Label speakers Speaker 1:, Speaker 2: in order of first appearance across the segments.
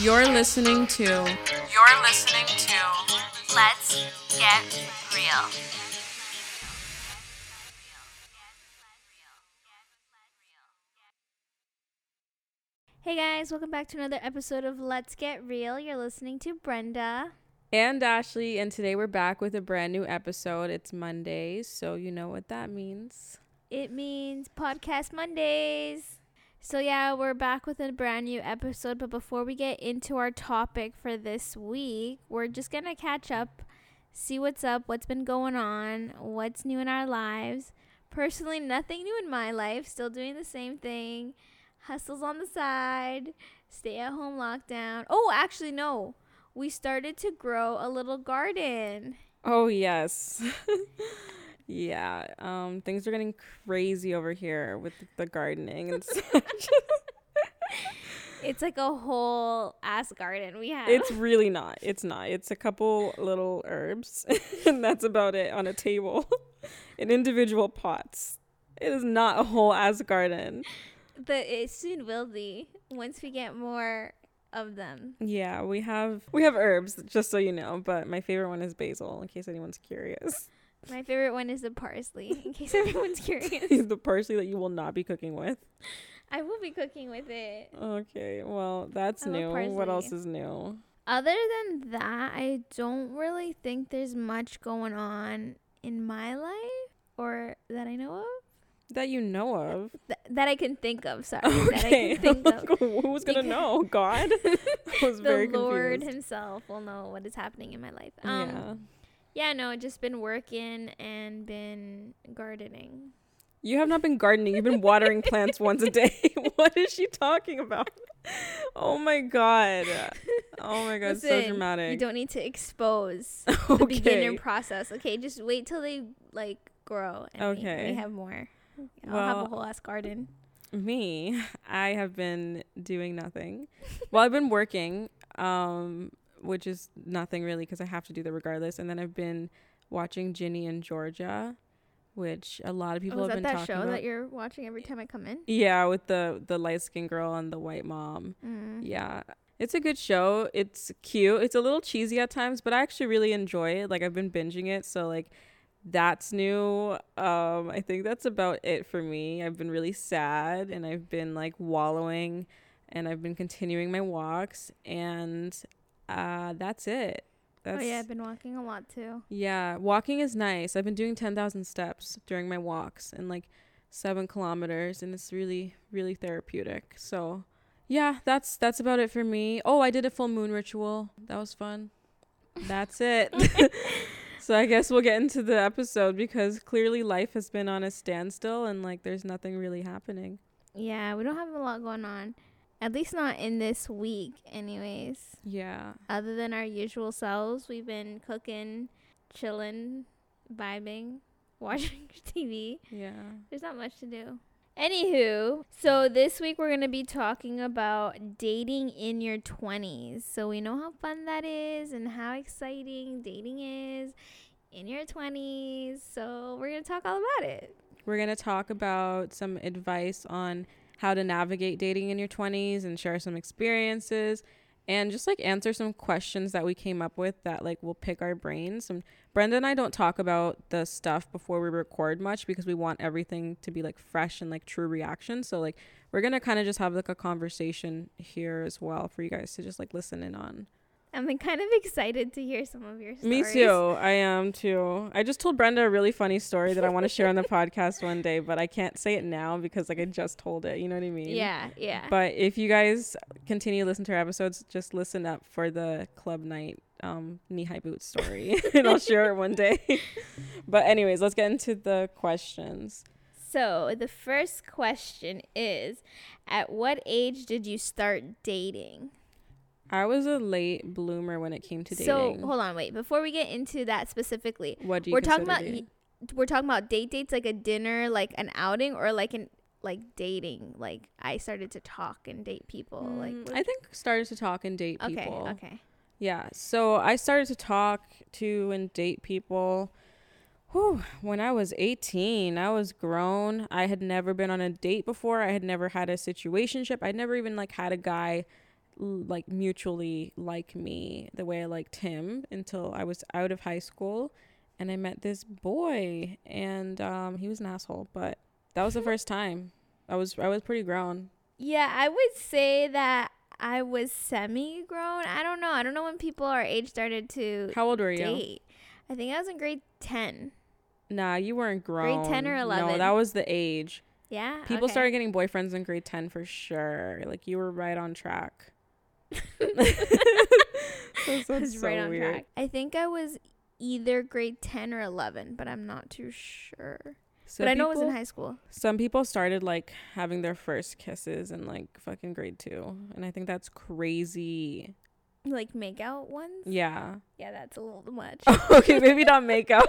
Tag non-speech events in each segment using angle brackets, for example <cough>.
Speaker 1: You're listening to. You're listening to.
Speaker 2: Let's get real. Hey guys, welcome back to another episode of Let's Get Real. You're listening to Brenda.
Speaker 1: And Ashley, and today we're back with a brand new episode. It's Monday, so you know what that means.
Speaker 2: It means Podcast Mondays. So, yeah, we're back with a brand new episode. But before we get into our topic for this week, we're just going to catch up, see what's up, what's been going on, what's new in our lives. Personally, nothing new in my life. Still doing the same thing. Hustles on the side, stay at home lockdown. Oh, actually, no. We started to grow a little garden.
Speaker 1: Oh, yes. <laughs> yeah. Um, things are getting crazy over here with the gardening and <laughs> such.
Speaker 2: It's like a whole ass garden we have.
Speaker 1: it's really not. <laughs> It's not. It's a couple little herbs, <laughs> and that's about it on a table in individual pots. It is not a whole ass garden.
Speaker 2: but it soon will be once we get more of them.
Speaker 1: Yeah, we have we have herbs, just so you know. But my favorite one is basil, in case anyone's curious.
Speaker 2: My favorite one is the parsley, in <laughs> case everyone's curious.
Speaker 1: the parsley that you will not be cooking with.
Speaker 2: I will be cooking with it.
Speaker 1: Okay, well that's
Speaker 2: I
Speaker 1: new. What else is new?
Speaker 2: Other than that, I don't really think there's much going on in my life or that I know of.
Speaker 1: That you know of.
Speaker 2: Th- that I can think of, sorry. That I
Speaker 1: Okay.
Speaker 2: can think of. <laughs>
Speaker 1: Who's gonna know? God. <laughs> I was
Speaker 2: the
Speaker 1: very
Speaker 2: Lord
Speaker 1: confused.
Speaker 2: himself will know what is happening in my life. Um,
Speaker 1: yeah.
Speaker 2: Yeah, no, just been working and been gardening.
Speaker 1: You have not been gardening. You've been watering plants <laughs> once a day. <laughs> what is she talking about? Oh my god. Oh my god, so dramatic.
Speaker 2: You don't need to expose <laughs> the beginner
Speaker 1: okay.
Speaker 2: process. Okay, just wait till they like grow. And
Speaker 1: Okay.
Speaker 2: we, have more. I'll have a whole ass garden.
Speaker 1: Me, I have been doing nothing. well, I've been working, um, which is nothing really because I have to do that regardless. And then I've been watching Ginny and Georgia, which a lot of people
Speaker 2: Oh,
Speaker 1: have been
Speaker 2: that
Speaker 1: talking
Speaker 2: show
Speaker 1: about.
Speaker 2: that you're watching every time I come in?
Speaker 1: yeah, with the the light skinned girl and the white mom.
Speaker 2: Mm.
Speaker 1: Yeah. It's a good show. It's cute. It's a little cheesy at times, but I actually really enjoy it. Like I've been binging it, so like that's new. Um I think that's about it for me. I've been really sad and I've been like wallowing and I've been continuing my walks and uh that's it. That's
Speaker 2: oh yeah, I've been walking a lot too.
Speaker 1: yeah, walking is nice. I've been doing 10,000 steps during my walks and like 7 kilometers and it's really really therapeutic. So, yeah, that's that's about it for me. Oh, I did a full moon ritual. That was fun. That's it. <laughs> <laughs> so, I guess we'll get into the episode because clearly life has been on a standstill and like there's nothing really happening.
Speaker 2: Yeah, we don't have a lot going on. At least not in this week, anyways.
Speaker 1: Yeah.
Speaker 2: Other than our usual selves, we've been cooking, chilling, vibing, <laughs> watching TV.
Speaker 1: Yeah.
Speaker 2: There's not much to do. Anywho, so this week we're going to be talking about dating in your 20s. So we know how fun that is and how exciting dating is in your 20s. So we're going to talk all about it.
Speaker 1: We're going to talk about some advice on how to navigate dating in your 20s and share some experiences and just like answer some questions that we came up with that like will pick our brains. And Brenda and I don't talk about the stuff before we record much because we want everything to be like fresh and like true reaction. So like we're to kind of just have like a conversation here as well for you guys to just like listen in on.
Speaker 2: I'm kind of excited to hear some of your stories.
Speaker 1: Me too. I am too. I just told Brenda a really funny story that I want to share on the <laughs> podcast one day, but I can't say it now because like I just told it. You know what I mean?
Speaker 2: Yeah, yeah.
Speaker 1: But if you guys continue to listen to our episodes, just listen up for the club night um, knee high boot story, <laughs> and I'll share it one day. <laughs> but anyways, let's get into the questions.
Speaker 2: So the first question is At what age did you start dating?
Speaker 1: I was a late bloomer when it came to dating.
Speaker 2: So hold on, wait. Before we get into that specifically,
Speaker 1: what do you
Speaker 2: we're talking about
Speaker 1: dating?
Speaker 2: we're talking about date dates like a dinner, like an outing, or like an like dating. Like I started to talk and date people. like
Speaker 1: Mm,
Speaker 2: what-
Speaker 1: I think started to talk and date
Speaker 2: okay,
Speaker 1: people.
Speaker 2: okay. Okay.
Speaker 1: Yeah. So I started to talk to and date people whew, when I was 18. I was grown. I had never been on a date before. I had never had a situationship. I'd never even like had a guy l- like mutually like me the way I liked him until I was out of high school and I met this boy and um he was an asshole, but that was the first time. I was I was pretty grown.
Speaker 2: Yeah, I would say that I was semi grown. I don't know. I don't know when people our age started to
Speaker 1: How old were you?
Speaker 2: date. I think I was in grade 10.
Speaker 1: Nah, you weren't grown.
Speaker 2: Grade 10 or
Speaker 1: No,
Speaker 2: 11.
Speaker 1: that was the age.
Speaker 2: Yeah.
Speaker 1: People
Speaker 2: okay.
Speaker 1: started getting boyfriends in grade 10 for sure. Like you were right on track. That
Speaker 2: I
Speaker 1: sounds
Speaker 2: was
Speaker 1: so
Speaker 2: right on
Speaker 1: weird.
Speaker 2: track. I think I was either grade 10 or 11, but I'm not too sure.
Speaker 1: Some
Speaker 2: but I know it was in high school.
Speaker 1: Some people started like having their first kisses in like fucking grade 2, and I think that's crazy.
Speaker 2: Like make out ones?
Speaker 1: Yeah.
Speaker 2: Yeah, that's a little much. <laughs>
Speaker 1: okay, maybe not <laughs> makeup.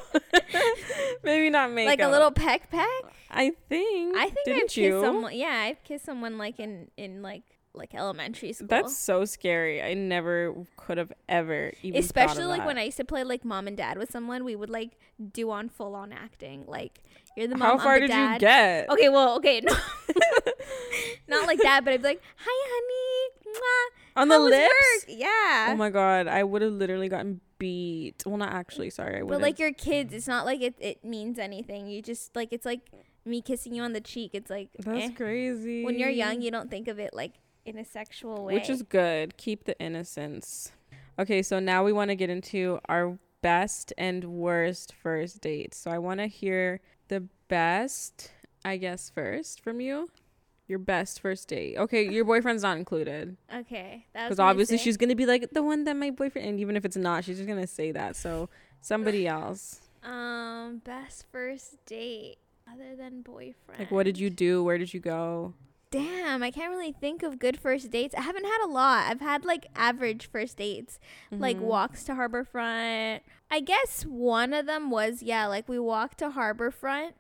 Speaker 1: <laughs> maybe not makeup.
Speaker 2: like a little peck peck?
Speaker 1: I think.
Speaker 2: I think
Speaker 1: Didn't
Speaker 2: I've kissed someone. Yeah, I've kissed someone like in in like like elementary school.
Speaker 1: That's so scary. I never could have ever even.
Speaker 2: Especially like when I used to play like mom and dad with someone, we would like do on full on acting. Like you're the mom.
Speaker 1: How far did
Speaker 2: dad.
Speaker 1: you get?
Speaker 2: Okay, well, okay, no, <laughs> <laughs> not like that, but I'd be like, "Hi, honey." Mwah.
Speaker 1: On the
Speaker 2: How
Speaker 1: lips.
Speaker 2: work?" Yeah.
Speaker 1: Oh my god, I would have literally gotten beat. Well, not actually. Sorry, I would.
Speaker 2: but like your kids, it's not like it it means anything. You just like it's like me kissing you on the cheek. It's like
Speaker 1: that's
Speaker 2: eh.
Speaker 1: crazy.
Speaker 2: when you're young, you don't think of it like in a sexual way.
Speaker 1: which is good. Keep the innocence. Okay, so now we want to get into our best and worst first dates. So I want to hear the best, I guess, first from you. Your best first date. Okay, your boyfriend's not included
Speaker 2: okay.
Speaker 1: Because obviously she's gonna be like the one that my boyfriend, and even if it's not, she's just gonna say that. So somebody <sighs> else.
Speaker 2: um best first date other than boyfriend.
Speaker 1: Like, what did you do? Where did you go?
Speaker 2: Damn, I can't really think of good first dates. I haven't had a lot. I've had like average first dates, like
Speaker 1: Mhm.
Speaker 2: walks to Harborfront. I guess one of them was yeah, like we walked to Harborfront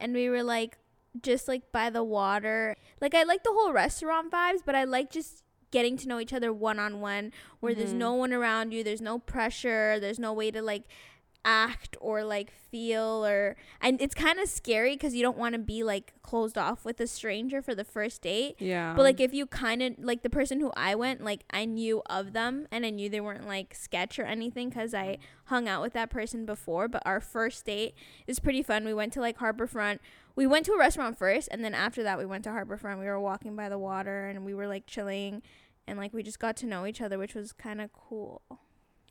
Speaker 2: and we were like just like by the water. Like I like the whole restaurant vibes, but I like just getting to know each other one on one where there's
Speaker 1: Mhm.
Speaker 2: no one around you, there's no pressure, there's no way to like act or like feel or and it's kind of scary cuz you don't want to be like closed off with a stranger for the first date.
Speaker 1: Yeah.
Speaker 2: But like if you kind of like the person who I went, like I knew of them and I knew they weren't like sketch or anything because I hung out with that person before. But our first date is pretty fun. We went to like Harborfront. We went to a restaurant first, and then after that we went to Harborfront. We were walking by the water and we were like chilling, and like we just got to know each other, which was kind of cool.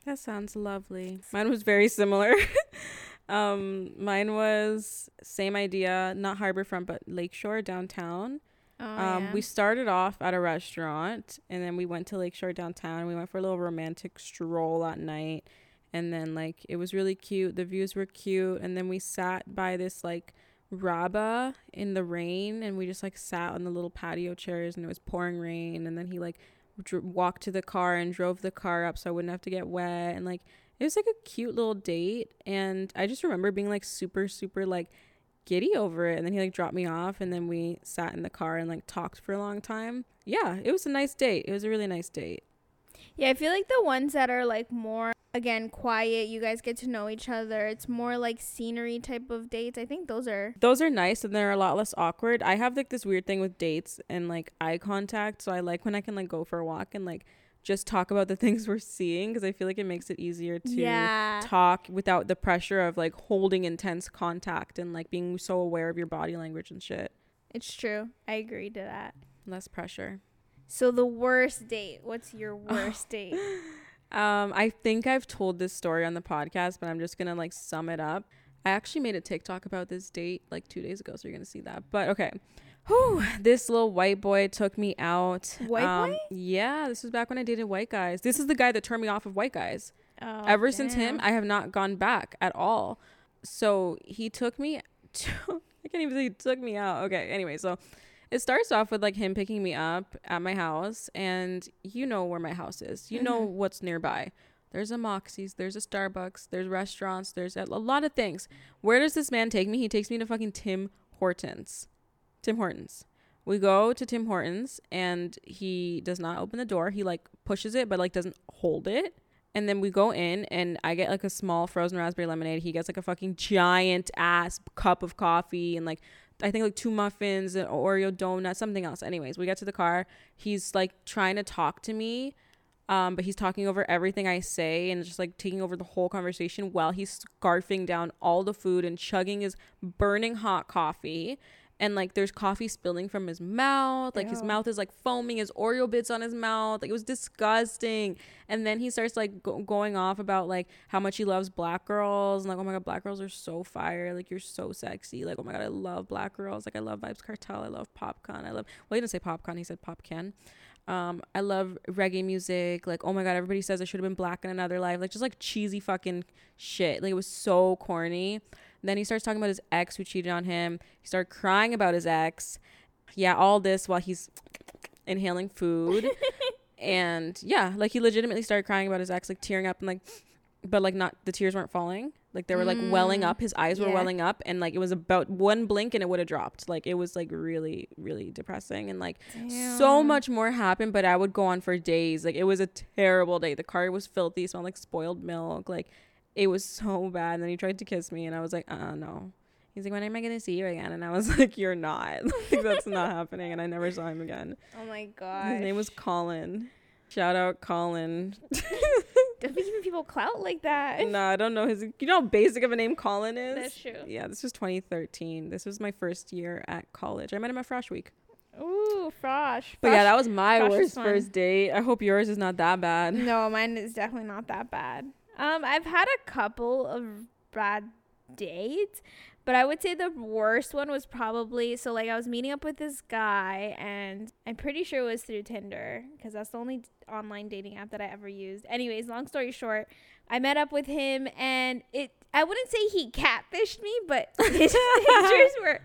Speaker 1: That sounds lovely. Mine was very similar. <laughs> um, mine was same idea, not Harborfront, but Lakeshore downtown.
Speaker 2: Oh,
Speaker 1: um,
Speaker 2: yeah.
Speaker 1: we started off at a restaurant, and then we went to Lakeshore downtown. We went for a little romantic stroll at night, and then like it was really cute. The views were cute, and then we sat by this like Rabba in the rain, and we just like sat on the little patio chairs, and it was pouring rain, and then he like dr- walked to the car and drove the car up so I wouldn't have to get wet and like it was like a cute little date and I just remember being like super super like giddy over it and then he like dropped me off and then we sat in the car and like talked for a long time. Yeah, it was a nice date. It was a really nice date.
Speaker 2: Yeah, I feel like the ones that are like more again quiet, you guys get to know each other. It's more like scenery type of dates. I think those are
Speaker 1: Those are nice and they're a lot less awkward. I have like this weird thing with dates and like eye contact, so I like when I can like go for a walk and like just talk about the <laughs> things we're seeing because I feel like it makes it easier to
Speaker 2: yeah.
Speaker 1: talk without the pressure of like holding intense contact and like being so aware of your body language and shit.
Speaker 2: It's true. I agree to that.
Speaker 1: Less pressure.
Speaker 2: So the worst date. What's your worst date? <laughs>
Speaker 1: Um, I think I've told this story on the podcast, but I'm just gonna like sum it up. I actually made a TikTok about this date like two days ago, so you're gonna see that. But okay. Whew, this little white boy took me out.
Speaker 2: White
Speaker 1: um,
Speaker 2: boy?
Speaker 1: Yeah, this was back when I dated white guys. This is the guy that turned me off of white guys.
Speaker 2: Oh,
Speaker 1: Ever since him. I have not gone back at all. So he took me <laughs> to, I can't even say he took me out. Okay, anyway, so it starts off with like him picking me up at my house, and you know where my house is. You know
Speaker 2: Mhm.
Speaker 1: what's nearby. There's a Moxie's, there's a Starbucks, there's restaurants, there's a, a lot of things. Where does this man take me? He takes me to fucking Tim Hortons. Tim Hortons. We go to Tim Hortons and he does not open the door. He like pushes it but like doesn't hold it. And then we go in and I get like a small frozen raspberry lemonade. He gets like a fucking giant ass cup of coffee and like I think like two muffins, an Oreo donut, something else. Anyways, we get to the car. He's like trying to talk to me, um, but he's talking over everything I say and just like taking over the whole conversation while he's scarfing down all the food and chugging his burning hot coffee and like there's coffee spilling from his mouth like his mouth is like foaming his oreo bits on his mouth like it was disgusting. And then he starts like go- going off about like how much he loves black girls and like oh my god black girls are so fire like you're so sexy like oh my god i love black girls like i love Vybz Kartel i love popcorn i love well he didn't say popcorn he said Popcaan um i love reggae music like oh my god everybody says i should have been black in another life like just like cheesy fucking shit. Like it was so corny then he starts talking about his ex who cheated on him. He started crying about his ex. Yeah, all this while he's inhaling food. <laughs> and yeah, like he legitimately started crying about his ex, like tearing up and like, but like not, the tears weren't falling. Like they were like welling
Speaker 2: Mm,
Speaker 1: up. His eyes were
Speaker 2: yeah.
Speaker 1: welling up. And like it was about one blink and it would have dropped. Like it was like really, really depressing. And like so much more happened, but I would go on for days. Like it was a terrible day. The car was filthy, smelled like spoiled milk. Like it was so bad. And then he tried to kiss me, and I was like, uh, no. He's like, when am I gonna see you again? And I was <laughs> like, you're not. <laughs> like that's not happening. And I never saw him again.
Speaker 2: Oh my god.
Speaker 1: His name was Colin. Shout out Colin. <laughs>
Speaker 2: Don't be giving people clout like that.
Speaker 1: no, I don't know his. You know how basic of a name Colin is.
Speaker 2: That's true.
Speaker 1: Yeah, this was 2013. This was my first year at college. I met him at Frosh Week.
Speaker 2: Ooh, frosh.
Speaker 1: But yeah, that was my
Speaker 2: Frosh
Speaker 1: worst first date. I hope yours is not that bad.
Speaker 2: No, mine is definitely not that bad. Um, I've had a couple of bad dates, but I would say the worst one was probably so like I was meeting up with this guy and I'm pretty sure it was through Tinder because that's the only online dating app that I ever used. Anyways, long story short, I met up with him and it I wouldn't say he catfished me, but <laughs> his pictures were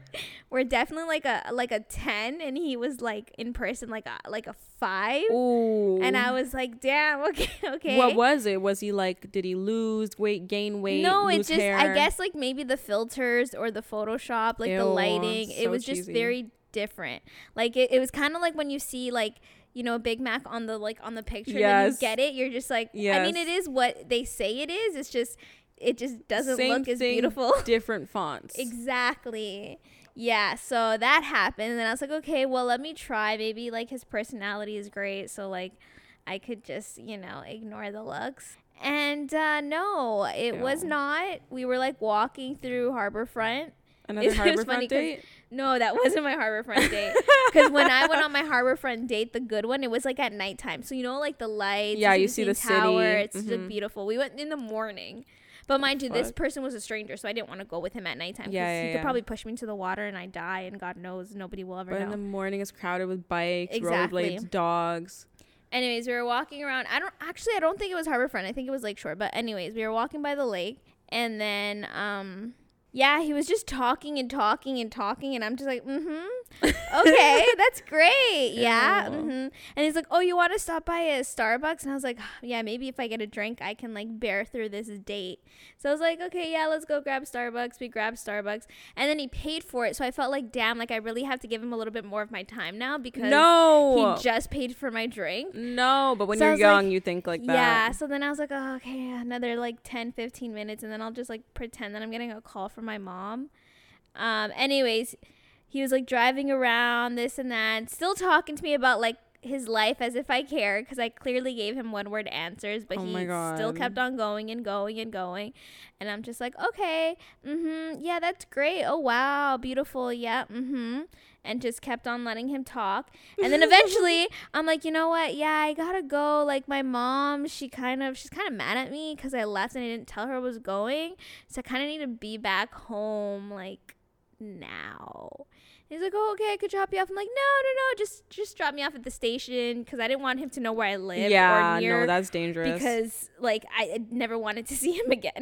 Speaker 2: were definitely like a like a 10 and he was like in person like a like a 5.
Speaker 1: Ooh.
Speaker 2: And I was like, damn, <laughs> okay, okay.
Speaker 1: What was it? Was he like? Did he lose weight, gain weight?
Speaker 2: no, it's just
Speaker 1: hair?
Speaker 2: I guess like maybe the filters or the Photoshop, like the
Speaker 1: Ew,
Speaker 2: lighting. It
Speaker 1: so
Speaker 2: was just very different. Like it, it was kind of like when you see like you know Big Mac on the like on the picture, and you get it. You're just like, I mean, it is what they say it is. It's just it just doesn't
Speaker 1: Same
Speaker 2: look as
Speaker 1: thing,
Speaker 2: beautiful. <laughs>
Speaker 1: Different fonts.
Speaker 2: Exactly. Yeah, so that happened and then I was like, okay, well, let me try. Maybe like his personality is great, so like I could just, you know, ignore the looks. And uh no, it was not. We were like walking through Harborfront.
Speaker 1: Another <laughs>
Speaker 2: funny
Speaker 1: date.
Speaker 2: No, that wasn't my Harborfront <laughs> date. Because when I went on my Harborfront date, the good one, it was like at nighttime. So you know, like the lights.
Speaker 1: Yeah, you see the
Speaker 2: tower.
Speaker 1: city.
Speaker 2: It's just
Speaker 1: Mhm.
Speaker 2: beautiful. We went in the morning, but mind you, this person was a stranger, so I didn't want to go with him at nighttime. 'cause
Speaker 1: Yeah,
Speaker 2: he
Speaker 1: yeah,
Speaker 2: could
Speaker 1: yeah.
Speaker 2: probably push me into the water and I die, and God knows nobody will ever
Speaker 1: But
Speaker 2: know.
Speaker 1: in the morning, it's crowded with bikes,
Speaker 2: Exactly.
Speaker 1: rollerblades, dogs.
Speaker 2: anyways, we were walking around. I don't actually. I don't think it was Harborfront. I think it was Lakeshore. But anyways, we were walking by the lake, and then um, yeah, he was just talking and talking and talking, and I'm just like, mm-hmm. Okay, <laughs> that's great. Yeah. Mm-hmm. And he's like, oh, you want to stop by a Starbucks? And I was like, yeah, maybe if I get a drink, I can like bear through this date. So I was like, okay, yeah, let's go grab Starbucks. We grabbed Starbucks, and then he paid for it. So I felt like, damn, like I really have to give him a little bit more of my time now because
Speaker 1: No.
Speaker 2: he just paid for my drink.
Speaker 1: no, but when
Speaker 2: So
Speaker 1: you're young,
Speaker 2: like,
Speaker 1: you think like that.
Speaker 2: Yeah. So then I was like, oh, okay, another like 10, 15 minutes. And then I'll just like pretend that I'm getting a call from my mom. Um, anyways, he was like driving around, this and that, still talking to me about like his life as if I care because I clearly gave him one word answers, but
Speaker 1: Oh
Speaker 2: he still kept on going and going and going. And I'm just like, okay, mm hmm, yeah, that's great. Oh, wow, beautiful. Yeah, mm hmm. And just kept on letting him talk. And then eventually, <laughs> I'm like, you know what? Yeah, I gotta go. Like, my mom, she kind of, she's kind of mad at me because I left and I didn't tell her I was going. So I kind of need to be back home, like, now. He's like, oh, okay, I could drop you off. I'm like, no, no, no, just just drop me off at the station because I didn't want him to know where I live
Speaker 1: yeah, no, that's dangerous.
Speaker 2: because like I never wanted to <laughs> see him again.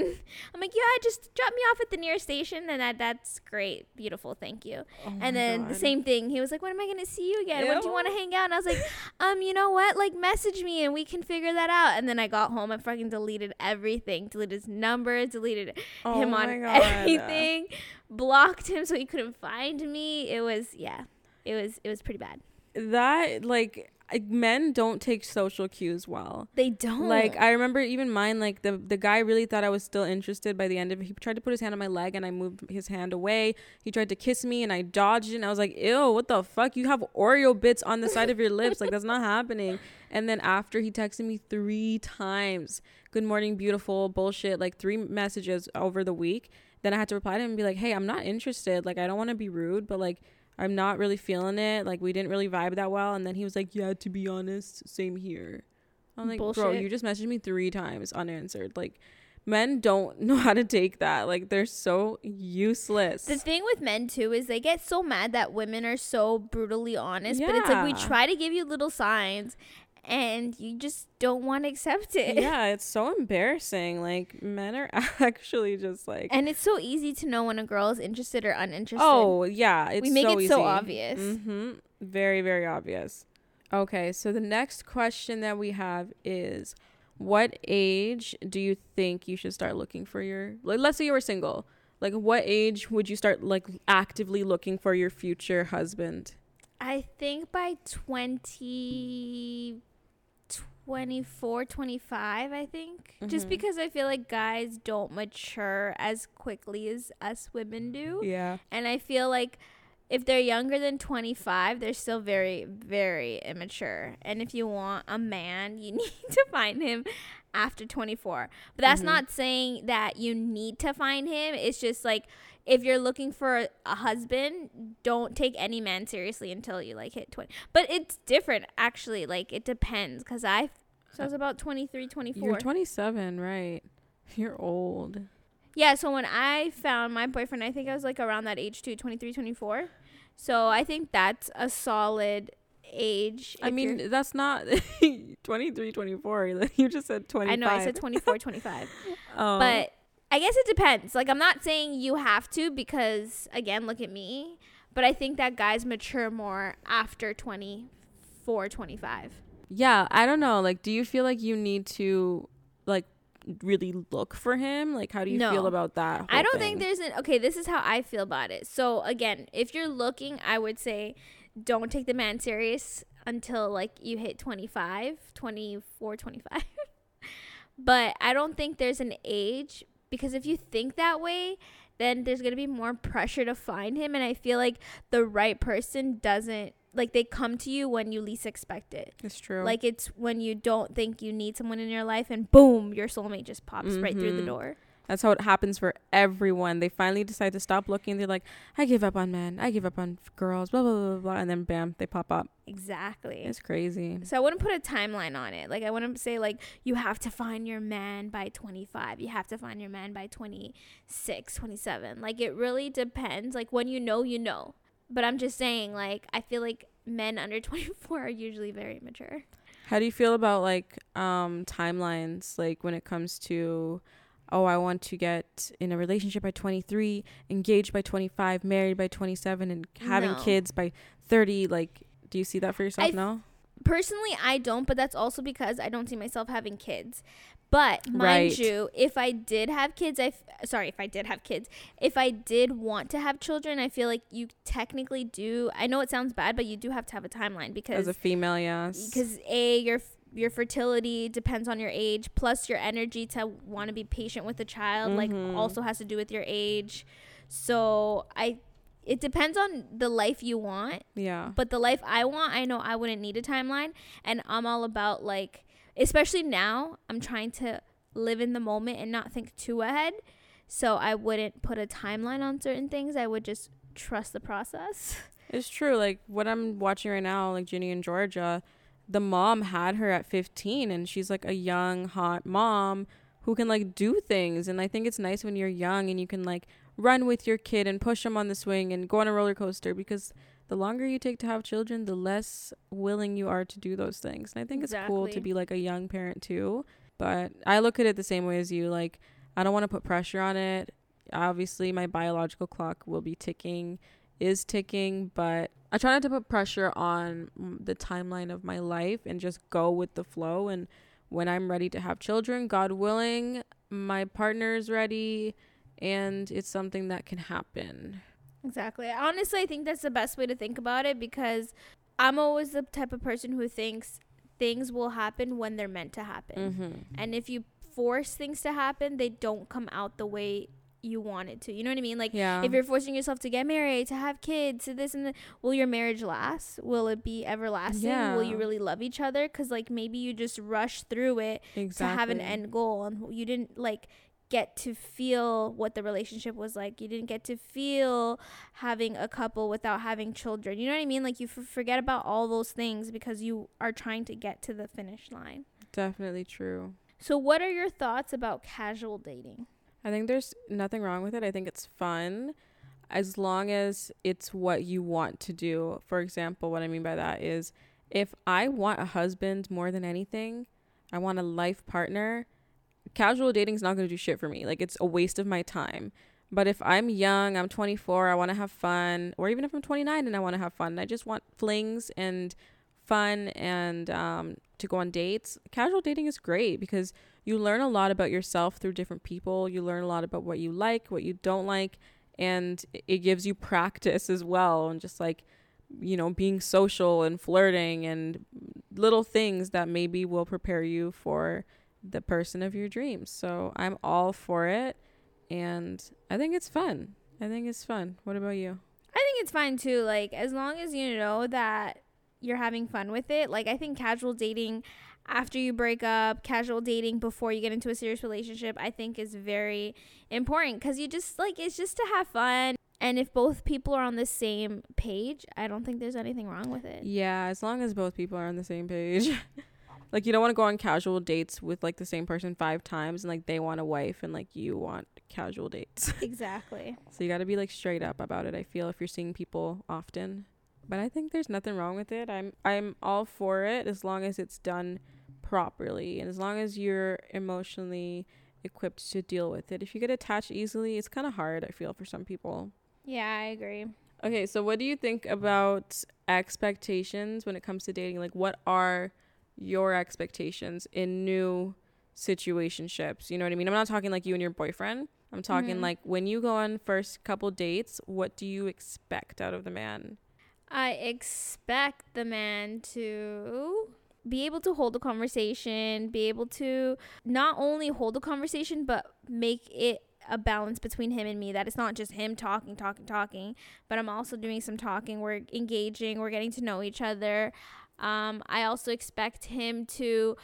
Speaker 2: I'm like, yeah, just drop me off at the nearest station, and that that's great, beautiful, thank you.
Speaker 1: Oh
Speaker 2: and then the same thing, he was like, when am I gonna see you again? When do you want to hang out? And I was like, <laughs> um, you know what? Like, message me and we can figure that out. And then I got home, I fucking deleted everything, deleted his number, deleted
Speaker 1: Oh
Speaker 2: him on <laughs>
Speaker 1: God.
Speaker 2: everything, blocked him so he couldn't find me. It was yeah, it was it was pretty bad.
Speaker 1: that like men don't take social cues well.
Speaker 2: They don't.
Speaker 1: Like I remember even mine like the the guy really thought I was still interested by the end of it. He tried to put his hand on my leg and I moved his hand away. He tried to kiss me and I dodged it and I was like, "Ew, what the fuck? You have Oreo bits on the side of your lips. Like that's not happening." And then after he texted me 3 times, "Good morning, beautiful." bullshit, like three messages over the week. Then I had to reply to him and be like, "Hey, I'm not interested. Like I don't want to be rude, but like I'm not really feeling it. Like we didn't really vibe that well. And then he was like, Yeah, to be honest, same here. I'm like, Bullshit. bro, you just messaged me three times unanswered. Like men don't <laughs> know how to take that. Like they're so useless.
Speaker 2: The thing with men too is they get so mad that women are so brutally honest. Yeah. But it's like we try to give you little signs and you just don't want to accept it. <laughs>
Speaker 1: Yeah, it's so embarrassing. Like men are <laughs> actually just like
Speaker 2: And it's so easy to know when a girl is interested or uninterested.
Speaker 1: Oh, yeah,
Speaker 2: We make so it easy. so obvious.
Speaker 1: Mhm. Very very obvious. Okay, so the next question that we have is what age do you think you should start looking for your like let's say you were single. Like what age would you start like actively looking for your future husband?
Speaker 2: I think by 20 24, 25, I think. Mm-hmm. Just because I feel like guys don't mature as quickly as us women do.
Speaker 1: Yeah.
Speaker 2: And I feel like if they're younger than 25, they're still very, very immature. And if you want a man, you <laughs> need to find him after 24. But that's mm-hmm. not saying that you need to find him. It's just like if you're looking for a husband, don't take any man seriously until you like hit 20. But it's different actually. Like it depends cuz I so I was about 23, 24.
Speaker 1: You're 27, right? You're old.
Speaker 2: Yeah, so when I found my boyfriend, I think I was like around that age too, 23, 24. So I think that's a solid age.
Speaker 1: I mean, that's not <laughs> 23, 24. <laughs> You just said 25. I
Speaker 2: know, I said 24, 25. <laughs> oh. But I guess it depends. Like I'm not saying you have to because again, look at me, but I think that guys mature more after 24, 25.
Speaker 1: Yeah, I don't know. Like do you feel like you need to like really look for him? Like how do you no. feel about that?
Speaker 2: I don't
Speaker 1: thing?
Speaker 2: think there's an Okay, this is how I feel about it. So again, if you're looking, I would say don't take the man serious until like you hit 25, 24, 25. <laughs> but I don't think there's an age because if you think that way, then there's going to be more pressure to find him and I feel like the right person doesn't like they come to you when you least expect it.
Speaker 1: It's true.
Speaker 2: Like it's when you don't think you need someone in your life and boom, your soulmate just pops mm-hmm. right through the mm-hmm. door.
Speaker 1: That's how it happens for everyone. They finally decide to stop looking. They're like, I give up on men. I give up on girls. Blah blah blah blah. And then bam, they pop up.
Speaker 2: Exactly.
Speaker 1: It's crazy.
Speaker 2: So I wouldn't put a timeline on it. Like I wouldn't say like you have to find your man by 25. You have to find your man by 26, 27. Like it really depends. Like when you know, you know. But I'm just saying like I feel like men under <laughs> 24 are usually very mature.
Speaker 1: How do you feel about like um timelines like when it comes to oh, I want to get in a relationship by 23, engaged by 25, married by 27, and having no. kids by 30. Like, do you see that for yourself I now?
Speaker 2: Personally, I don't, but that's also because I don't see myself having kids. But mind right. you, if I did have kids, I f- sorry, if I did have kids, if I did want to have children, I feel like you technically do. I know it sounds bad, but you do have to have a timeline because
Speaker 1: as a female, yes,
Speaker 2: because a you're your fertility depends on your age plus your energy to want to be patient with the child mm-hmm. like also has to do with your age. So i it depends on the life you want.
Speaker 1: Yeah.
Speaker 2: But the life i want i know i wouldn't need a timeline and i'm all about like especially now i'm trying to live in the moment and not think too ahead. So i wouldn't put a timeline on certain things i would just trust the process.
Speaker 1: It's true like what i'm watching right now like ginny and georgia the mom had her at 15 and she's like a young hot mom who can like do things. And i think it's nice when you're young and you can like run with your kid and push them on the swing and go on a roller coaster because the longer you take to have children the less willing you are to do those things. And i think exactly. it's cool to be like a young parent too. But i look at it the same way as you like i don't want to put pressure on it. Obviously my biological clock will be ticking is ticking, but I try not to put pressure on the timeline of my life and just go with the flow. And when I'm ready to have children, God willing, my partner's ready, and it's something that can happen.
Speaker 2: Exactly. Honestly, I think that's the best way to think about it because I'm always the type of person who thinks things will happen when they're meant to happen.
Speaker 1: Mm-hmm.
Speaker 2: And if you force things to happen, they don't come out the way you wanted to. You know what I mean? Like
Speaker 1: Yeah.
Speaker 2: if you're forcing yourself to get married, to have kids, to this and that, will your marriage last? Will it be everlasting? Will you really love each other? Because like maybe you just rush through it
Speaker 1: exactly.
Speaker 2: to have an end goal, and you didn't like get to feel what the relationship was like. You didn't get to feel having a couple without having children. You know what I mean? Like you f- forget about all those things because you are trying to get to the finish line.
Speaker 1: Definitely true.
Speaker 2: So, what are your thoughts about casual dating?
Speaker 1: I think there's nothing wrong with it. I think it's fun as long as it's what you want to do. For example, what I mean by that is if I want a husband more than anything, I want a life partner, casual dating is not going to do shit for me. Like it's a waste of my time. But if I'm young, I'm 24, I want to have fun, or even if I'm 29 and I want to have fun, I just want flings and fun and um, to go on dates. Casual dating is great because you learn a lot about yourself through different people. You learn a lot about what you like, what you don't like, and it gives you practice as well. And just like, you know, being social and flirting and little things that maybe will prepare you for the person of your dreams. So I'm all for it. And I think it's fun. I think it's fun. What about you?
Speaker 2: I think it's fine too. Like as long as you know that you're having fun with it. Like I think casual dating after you break up, casual dating before you get into a serious relationship, I think is very important cuz you just like it's just to have fun. And if both people are on the same page, I don't think there's anything wrong with it.
Speaker 1: Yeah, as long as both people are on the same page. <laughs> like you don't want to go on casual dates with like the same person five times and like they want a wife and like you want casual dates. <laughs>
Speaker 2: Exactly.
Speaker 1: so you got to be like straight up about it. I feel if you're seeing people often. But I think there's nothing wrong with it. I'm I'm all for it as long as it's done properly and as long as you're emotionally equipped to deal with it. If you get attached easily, it's kind of hard, I feel for some people.
Speaker 2: Yeah, I agree.
Speaker 1: Okay, so what do you think about expectations when it comes to dating? Like, what are your expectations in new situationships? You know what I mean? I'm not talking like you and your boyfriend. I'm talking
Speaker 2: Mhm.
Speaker 1: like when you go on first couple dates, what do you expect out of the man?
Speaker 2: I expect the man to be able to hold a conversation, be able to not only hold a conversation, but make it a balance between him and me. That it's not just him talking, talking, talking, but I'm also doing some talking. We're engaging, we're getting to know each other. Um, I also expect him to.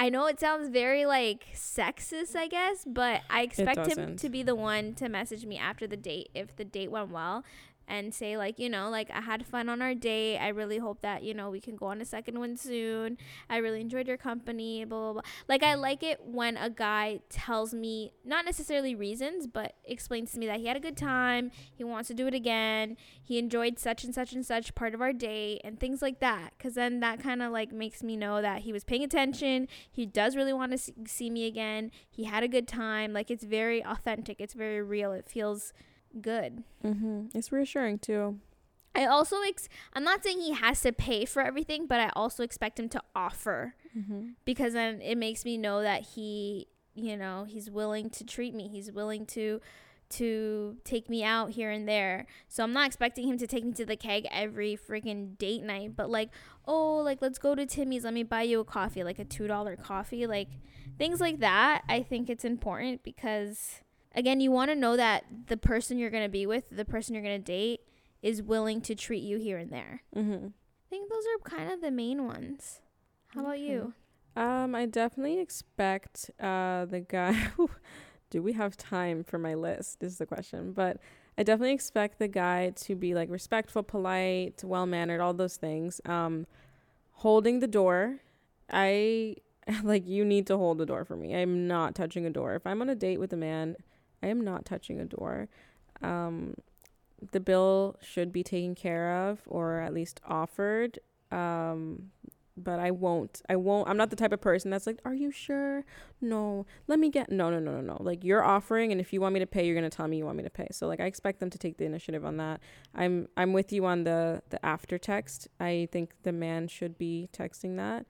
Speaker 2: I know it sounds very like sexist, I guess, but I expect him to be the one to message me after the date if the date went well and say like you know like i had fun on our date. I really hope that you know we can go on a second one soon. I really enjoyed your company blah blah blah. Like i like it when a guy tells me not necessarily reasons but explains to me that he had a good time he wants to do it again he enjoyed such and such and such part of our date and things like that. Because then that kind of like makes me know that he was paying attention he does really want to see, see me again he had a good time. Like it's very authentic it's very real it feels good
Speaker 1: Mm-hmm. It's reassuring too.
Speaker 2: I also ex- I'm not saying he has to pay for everything, but I also expect him to offer
Speaker 1: Mm-hmm.
Speaker 2: because then it makes me know that he, you know, he's willing to treat me. He's willing to to take me out here and there. So I'm not expecting him to take me to the keg every freaking date night, but like, oh, like let's go to Timmy's, let me buy you a coffee, like a $2 coffee, like things like that. I think it's important because again, you want to know that the person you're going to be with, the person you're going to date is willing to treat you here and there.
Speaker 1: Mm-hmm.
Speaker 2: I think those are kind of the main ones. How about you?
Speaker 1: Um, I definitely expect uh the guy. <laughs> do we have time for my list? This is the question. But I definitely expect the guy to be like respectful, polite, well mannered, all those things. Um, holding the door. I <laughs> like you need to hold the door for me. I'm not touching a door. If I'm on a date with a man, I am not touching a door. Um, the bill should be taken care of or at least offered. Um, but I won't. I won't. I'm not the type of person that's like, "Are you sure?" No. Let me get. No, no, no, no, no. Like you're offering, and if you want me to pay, you're gonna tell me you want me to pay. So like I expect them to take the initiative on that. I'm I'm with you on the the after text. I think the man should be texting that.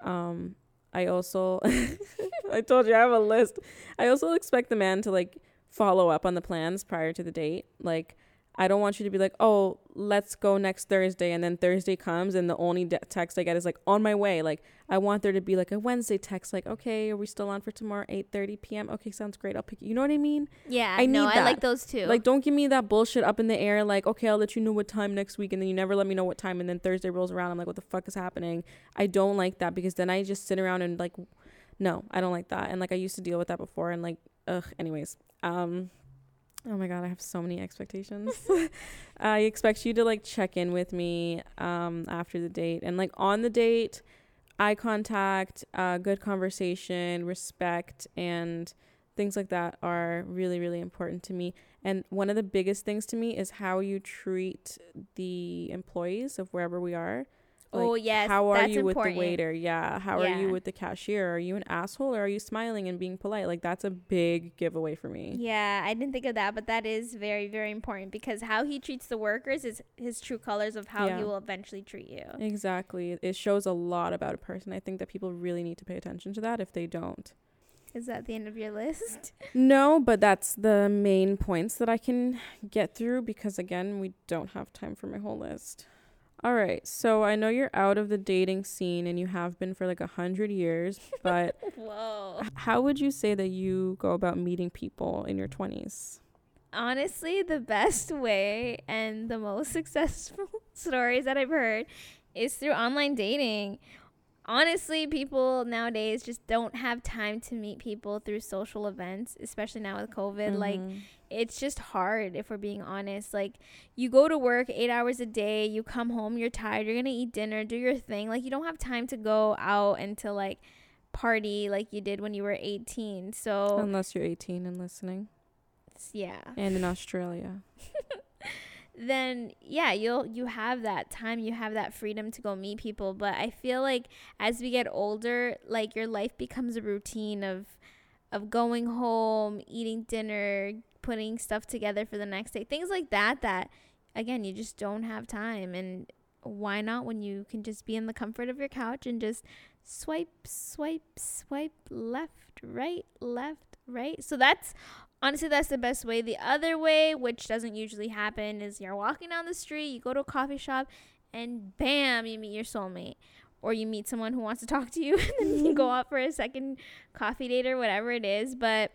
Speaker 1: Um, I also <laughs> I told you I have a list. I also expect the man to like follow up on the plans prior to the date. Like I don't want you to be like, oh, let's go next Thursday. And then Thursday comes and the only de- text I get is like, on my way. Like, I want there to be like a Wednesday text, like, okay, are we still on for tomorrow, 8 30 p.m.? Okay, sounds great. I'll pick you. You know what I mean?
Speaker 2: Yeah,
Speaker 1: I
Speaker 2: know.
Speaker 1: need
Speaker 2: I like those too.
Speaker 1: Like, don't give me that bullshit up in the air. Like, okay, I'll let you know what time next week. And then you never let me know what time. And then Thursday rolls around. I'm like, what the fuck is happening? I don't like that because then I just sit around and like, no, I don't like that. And like, I used to deal with that before. And like, ugh, anyways. Um, Oh my god, I have so many expectations. <laughs> I expect you to like check in with me um after the date and like on the date, eye contact, uh good conversation, respect and things like that are really really important to me. And one of the biggest things to me is how you treat the employees of wherever we are.
Speaker 2: Oh yes,
Speaker 1: How are you
Speaker 2: important.
Speaker 1: with the waiter? Yeah. How are you with the cashier? Are you an asshole or are you smiling and being polite? Like that's a big giveaway for me.
Speaker 2: Yeah, I didn't think of that, but that is very, very important because how he treats the workers is his true colors of how
Speaker 1: Yeah.
Speaker 2: he will eventually treat you.
Speaker 1: Exactly. It shows a lot about a person. I think that people really need to pay attention to that if they don't.
Speaker 2: Is that the end of your list? <laughs>
Speaker 1: No, but that's the main points that I can get through because, again, we don't have time for my whole list. All right. So I know you're out of the dating scene and you have been for like a hundred years, <laughs> but
Speaker 2: Whoa.
Speaker 1: how would you say that you go about meeting people in your 20s?
Speaker 2: Honestly, the best way and the most <laughs> successful <laughs> stories that I've heard is through online dating. Honestly, people nowadays just don't have time to meet people through social events, especially now with COVID. Like,
Speaker 1: Mhm.
Speaker 2: It's just hard if we're being honest. Like you go to work 8 hours a day, you come home, you're tired, you're going to eat dinner, do your thing. Like you don't have time to go out and to like party like you did when you were 18. So,
Speaker 1: unless you're 18 and listening,
Speaker 2: yeah.
Speaker 1: and in Australia. <laughs>
Speaker 2: Then yeah, you'll you have that time, you have that freedom to go meet people, but I feel like as we get older, like your life becomes a routine of of going home, eating dinner, putting stuff together for the next day. Things like that that again, you just don't have time and why not when you can just be in the comfort of your couch and just swipe, swipe, swipe left, right, left, right. So that's honestly that's the best way. The other way, which doesn't usually happen, is you're walking down the street, you go to a coffee shop, and bam, you meet your soulmate. Or you meet someone who wants to talk to you <laughs> and then you go <laughs> out for a second coffee date or whatever it is. But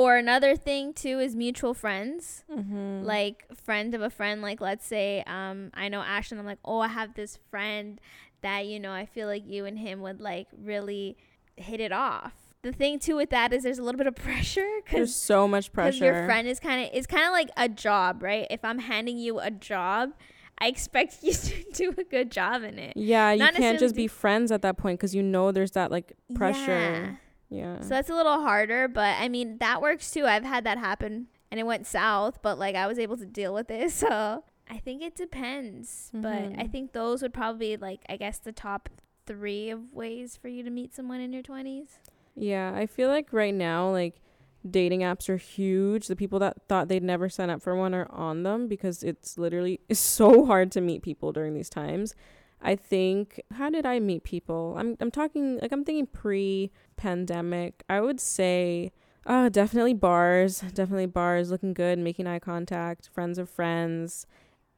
Speaker 2: or another thing too is mutual friends
Speaker 1: Mm-hmm.
Speaker 2: like friend of a friend like let's say um i know ashton i'm like oh i have this friend that you know i feel like you and him would like really hit it off the thing too with that is there's a little bit of <laughs> pressure
Speaker 1: There's so much pressure.
Speaker 2: your friend is kind of it's kind of like a job right if i'm handing you a job i expect <laughs> you to do a good job in it
Speaker 1: Yeah, you
Speaker 2: Not
Speaker 1: can't just be friends at that point because you know there's that like pressure. Yeah.
Speaker 2: So that's a little harder, but I mean that works too. I've had that happen and it went south, but like I was able to deal with it. <laughs> So I think it depends. But I
Speaker 1: Mhm.
Speaker 2: think those would probably be like I guess the top three of ways for you to meet someone in your twenties.
Speaker 1: yeah, I feel like right now, like dating apps are huge. The people that thought they'd never sign up for one are on them because it's literally it's <laughs> so hard to meet people during these times. I think how did I meet people? I'm I'm talking like I'm thinking pre-pandemic. I would say uh definitely bars, definitely bars looking good, making eye contact, friends of friends